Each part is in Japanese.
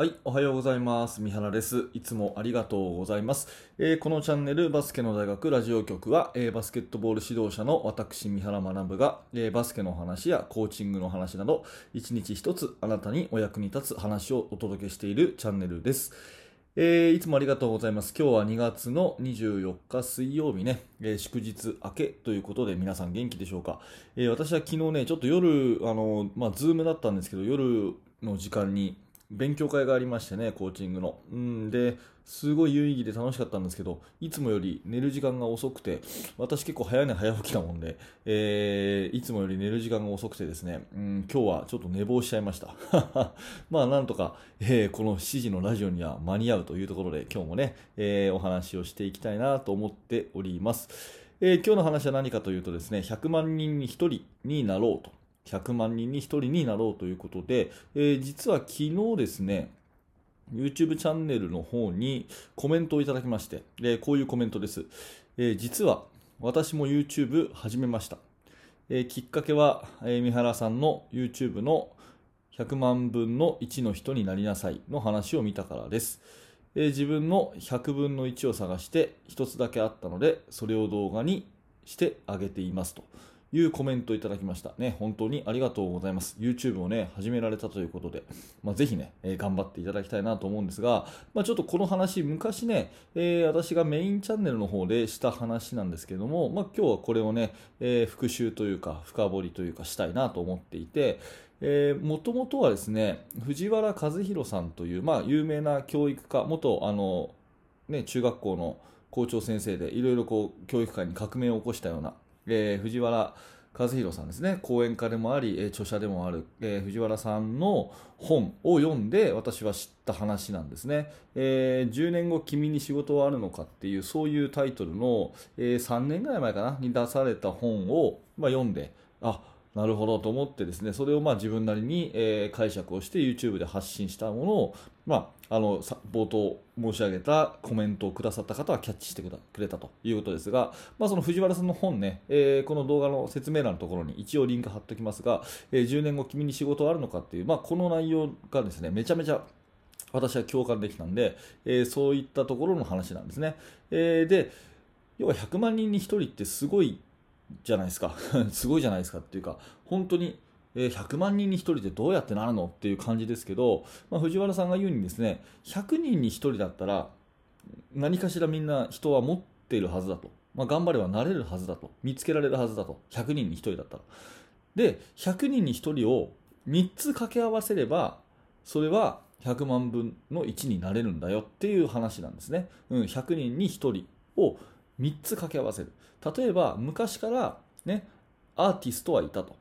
はい、おはようございます。三原です。いつもありがとうございます。えーこのチャンネルバスケの大学ラジオ局は、えーバスケットボール指導者の私三原学が、えーバスケの話やコーチングの話など、一日一つあなたにお役に立つ話をお届けしているチャンネルです。えーいつもありがとうございます。今日は2月の24日水曜日ね、えー祝日明けということで皆さん元気でしょうか？えー私は昨日ね、ちょっと夜、あの、まあ、ズームだったんですけど、夜の時間に勉強会がありましてね、コーチングの。うん、で、すごい有意義で楽しかったんですけど、いつもより寝る時間が遅くて、私結構早寝早起きなもんで、えーいつもより寝る時間が遅くてですね、うん、今日はちょっと寝坊しちゃいました。まあなんとか、えーこの7時のラジオには間に合うというところで、今日もね、えーお話をしていきたいなと思っております。えー今日の話は何かというとですね、100万人に1人になろうと。100万人に1人になろうということで、えー実は昨日ですね、YouTube チャンネルの方にコメントをいただきまして、えーこういうコメントです。えー実は私も YouTube 始めました。えきっかけは、え三原さんの YouTube の100万分の1の人になりなさいの話を見たからです。え自分の100分の1を探して1つだけあったので、それを動画にしてあげていますというコメントいただきました。ね、本当にありがとうございます。YouTube をね、始められたということで、まあ、ぜひね、えー頑張っていただきたいなと思うんですが、まあ、ちょっとこの話、昔ね、えー私がメインチャンネルの方でした話なんですけども、まあ、今日はこれをね、えー復習というか、深掘りというかしたいなと思っていて、もともとはですね、藤原和弘さんという、まあ、有名な教育家、元あの、ね、中学校の校長先生で、いろいろこう教育界に革命を起こしたような、えー藤原和弘さんですね、講演家でもあり、えー著者でもある、えー藤原さんの本を読んで、私は知った話なんですね。えー10年後、君に仕事はあるのかっていう、そういうタイトルの、え3年ぐらい前かな、に出された本を、まあ、読んで、あなるほどと思ってですね、それをまあ自分なりに、えー解釈をして YouTube で発信したものを、まあ、あの冒頭申し上げたコメントをくださった方はキャッチしてくれたということですが、まあ、その藤原さんの本ね、えーこの動画の説明欄のところに一応リンク貼っておきますが、えー10年後君に仕事はあるのかっていう、まあ、この内容がですね、めちゃめちゃ私は共感できたんで、えそういったところの話なんですね。えで、要は100万人に1人ってすごいじゃないですか。すごいじゃないですかっていうか、本当に、100万人に1人ってどうやってなるのっていう感じですけど、まあ、藤原さんが言うにですね、100人に1人だったら、何かしらみんな人は持っているはずだと。まあ、頑張ればなれるはずだと。見つけられるはずだと。100人に1人だったら。で、100人に1人を3つ掛け合わせれば、それは100万分の1になれるんだよっていう話なんですね。うん、100人に1人を3つ掛け合わせる。例えば、昔からね、アーティストはいたと。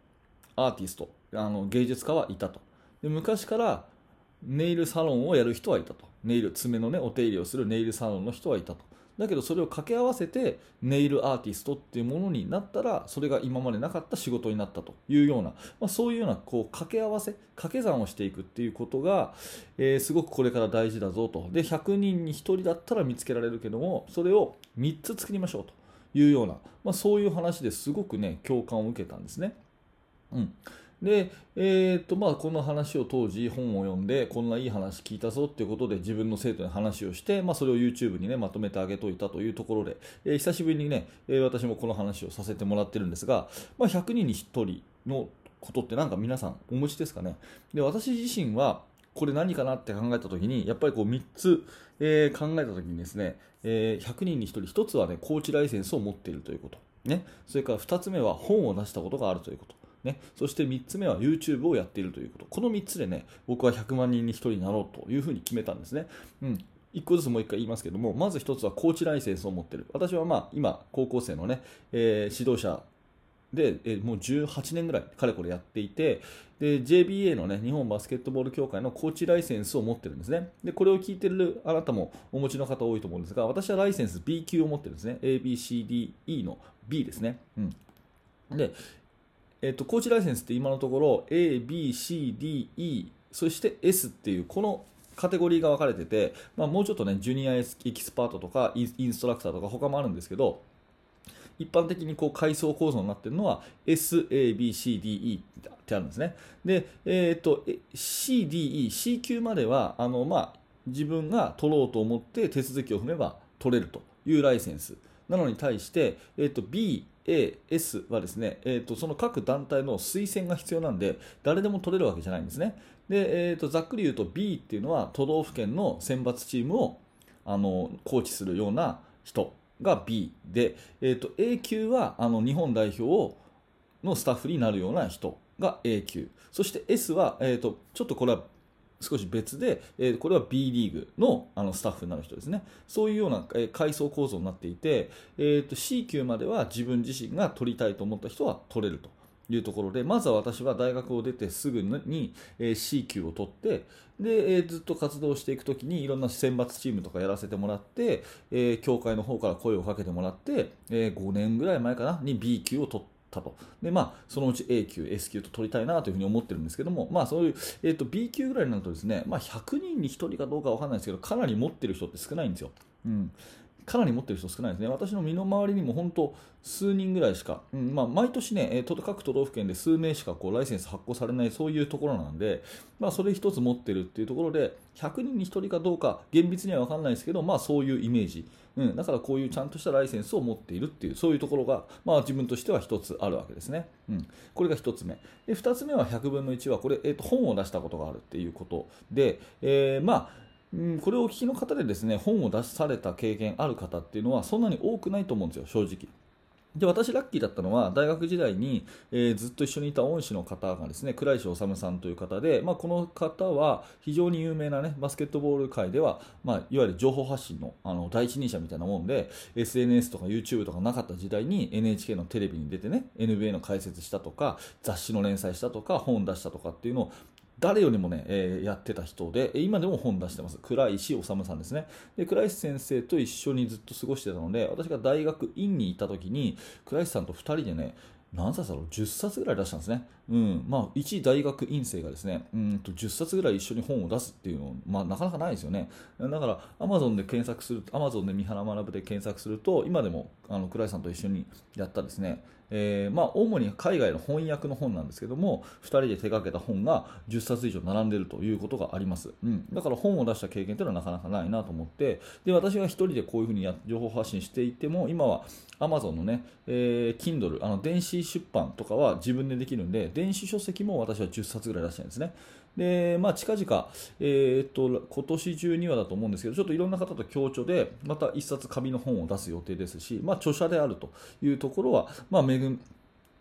アーティスト、あの芸術家はいたと。で昔からネイルサロンをやる人はいたと。ネイル、爪のね、お手入れをするネイルサロンの人はいたと。だけどそれを掛け合わせてネイルアーティストっていうものになったらそれが今までなかった仕事になったというような、まあ、そういうようなこう掛け合わせ掛け算をしていくっていうことが、えーすごくこれから大事だぞとで100人に1人だったら見つけられるけどもそれを3つ作りましょうというような、まあ、そういう話ですごくね共感を受けたんですね。うんで、えーとまあ、この話を当時本を読んでこんないい話聞いたぞっていうことで自分の生徒に話をして、まあ、それを YouTube に、ね、まとめてあげといたというところで、えー久しぶりにね、えー私もこの話をさせてもらってるんですが、まあ、100人に1人のことってなんか皆さんお持ちですかねで私自身はこれ何かなって考えたときにやっぱりこう3つ、えー考えたときにですね、えー100人に1人1つはねコーチライセンスを持っているということ、ね、それから2つ目は本を出したことがあるということね、そして3つ目は YouTube をやっているということ。この3つでね、僕は100万人に1人になろうというふうに決めたんですね。うん。1個ずつもう1回言いますけども、まず1つはコーチライセンスを持っている。私はまあ今、高校生のね、えー指導者で、えもう18年ぐらいかれこれやっていてで JBA の、ね、日本バスケットボール協会のコーチライセンスを持ってるんですね。でこれを聞いてるあなたもお持ちの方多いと思うんですが私はライセンス B 級を持ってるんですね。ABCDE の B ですね、うん、で、えっとコーチライセンスって今のところ ABCDE そして S っていうこのカテゴリーが分かれてて、まあ、もうちょっとねジュニアエキスパートとかインストラクターとか他もあるんですけど一般的にこう階層構造になっているのは SABCDE ってあるんですね。で、えっ、と、CDE、C 級までは、あの、まあ、自分が取ろうと思って手続きを踏めば取れるというライセンス。なのに対して、えっ、と、B、A、S はですね、えーと、その各団体の推薦が必要なんで、誰でも取れるわけじゃないんですね。で、えーと、ざっくり言うと B っていうのは都道府県の選抜チームをあのコーチするような人が B で、えーと、A 級はあの日本代表のスタッフになるような人が A 級そして S は、えーと、ちょっとこれは少し別で、えー、これは B リーグのあのスタッフになる人ですね。そういうような、えー、階層構造になっていて、えーと、C 級までは自分自身が取りたいと思った人は取れると。いうところでまずは私は大学を出てすぐに、C 級を取ってで、えー、ずっと活動していくときにいろんな選抜チームとかやらせてもらって、えー、協会の方から声をかけてもらって、えー、5年ぐらい前かなに B 級を取ったとで、まあ、そのうち A 級、S 級と取りたいなというふうに思ってるんですけども、まあ、そういう、えーと、B 級ぐらいになるとですね、まあ、100人に1人かどうかわかんないですけどかなり持ってる人って少ないんですよ。うんかなり持ってる人少ないですね。私の身の回りにも本当数人ぐらいしか、うんまあ、毎年ね、各都道府県で数名しかこうライセンス発行されないそういうところなんで、まあ、それ一つ持ってるっていうところで、100人に1人かどうか厳密には分かんないですけど、まあ、そういうイメージ。うん、だからこういうちゃんとしたライセンスを持っているっていう、そういうところが、まあ、自分としては1つあるわけですね。うん、これが1つ目。で2つ目は100分の1は、これ、えー、と本を出したことがあるっていうことで、えー、まあ、うん、これをお聞きの方でですね本を出された経験ある方っていうのはそんなに多くないと思うんですよ、正直。で私、ラッキーだったのは大学時代に、えー、ずっと一緒にいた恩師の方がですね倉石修さんという方で、まあ、この方は非常に有名な、ね、バスケットボール界では、まあ、いわゆる情報発信のあの第一人者みたいなもんで SNS とか YouTube とかなかった時代に NHK のテレビに出てね NBA の解説したとか雑誌の連載したとか本出したとかっていうのを誰よりもね、えー、やってた人で、今でも本出してます。倉石治さんですね。で、倉石先生と一緒にずっと過ごしてたので、私が大学院にいた時に、倉石さんと2人でね、何冊だろう？10冊ぐらい出したんですね。うん。まあ、一大学院生がですね、うんと10冊ぐらい一緒に本を出すっていうのまあ、なかなかないですよね。だから、アマゾンで検索する、アマゾンで三原学で検索すると、今でも、あの、倉石さんと一緒にやったですね、えー、まあ、主に海外の翻訳の本なんですけども2人で手掛けた本が10冊以上並んでいるということがあります、うん、だから本を出した経験というのはなかなかないなと思ってで私が1人でこういうふうにや情報発信していても今は Amazon のね、えー、Kindle あの電子出版とかは自分でできるんで電子書籍も私は10冊ぐらい出してるんですね。で、まあ、近々、えー、っと、今年中にはだと思うんですけど、ちょっといろんな方と協調で、また一冊紙の本を出す予定ですし、まあ、著者であるというところは、まあ、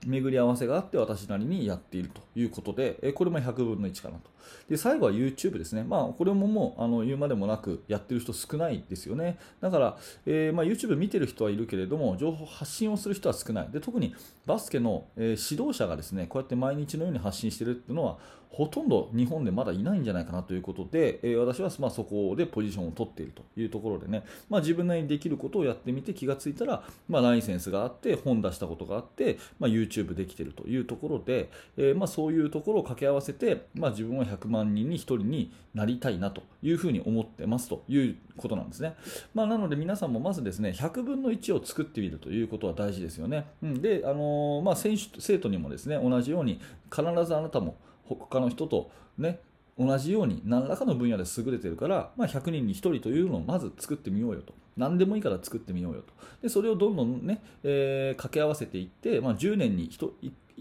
巡り合わせがあって私なりにやっているということで、これも100分の1かなと。で最後は YouTube ですね、まあ、これももうあの言うまでもなくやってる人少ないですよね、だから、えー、まあ、YouTube 見てる人はいるけれども、情報発信をする人は少ない、で特にバスケの、えー、指導者がですねこうやって毎日のように発信しているっていうのは、ほとんど日本でまだいないんじゃないかなということで、えー、私はまそこでポジションを取っているというところでね、まあ、自分なりにできることをやってみて気がついたら、まあ、ライセンスがあって、本出したことがあって、まあ、YouTube できてるというところで、えまそういうところを掛け合わせて、ま自分は100万人に1人になりたいなというふうに思ってますということなんですね。まあ、なので皆さんもまずですね100分の1を作ってみるということは大事ですよね。うん、で、あのー、まあ、選手生徒にもですね同じように必ずあなたも他の人とね同じように何らかの分野で優れてるから、まあ、100人に1人というのをまず作ってみようよと。何でもいいから作ってみようよと。でそれをどんどんね、えー、掛け合わせていって、まあ、10年に 1,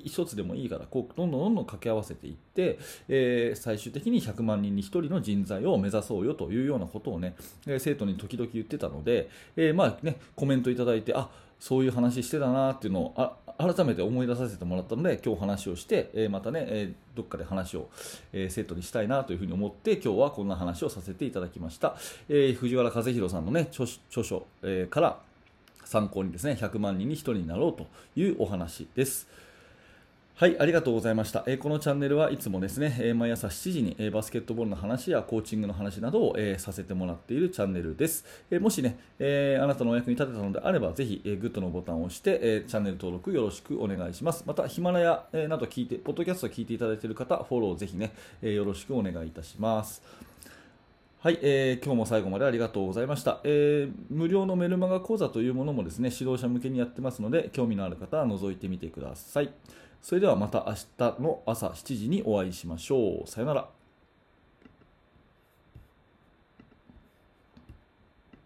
1つでもいいからこうどんどんどんどん掛け合わせていって、えー、最終的に100万人に1人の人材を目指そうよというようなことをね、生徒に時々言ってたので、えー、まあね、コメントいただいてあそういう話してたなっていうのをあ改めて思い出させてもらったので今日話をして、えー、またね、えー、どっかで話を、えー、生徒にしたいなというふうに思って今日はこんな話をさせていただきました、え藤原和弘さんのね著書、えから参考にですね100万人に1人になろうというお話です。はい、ありがとうございました。えー、このチャンネルはいつもですね、えー、毎朝7時に、えー、バスケットボールの話やコーチングの話などを、えさせてもらっているチャンネルです。えもしね、えあなたのお役に立てたのであれば、ぜひ、えグッドのボタンを押して、えチャンネル登録よろしくお願いします。また、ヒマラヤ、えなど聞いて、ポッドキャストを聞いていただいている方、フォローぜひね、えよろしくお願いいたします。はい、えー、今日も最後までありがとうございました、えー、無料のメルマガ講座というものもですね、指導者向けにやってますので、興味のある方は覗いてみてください。それではまた明日の朝7時にお会いしましょう。さよなら。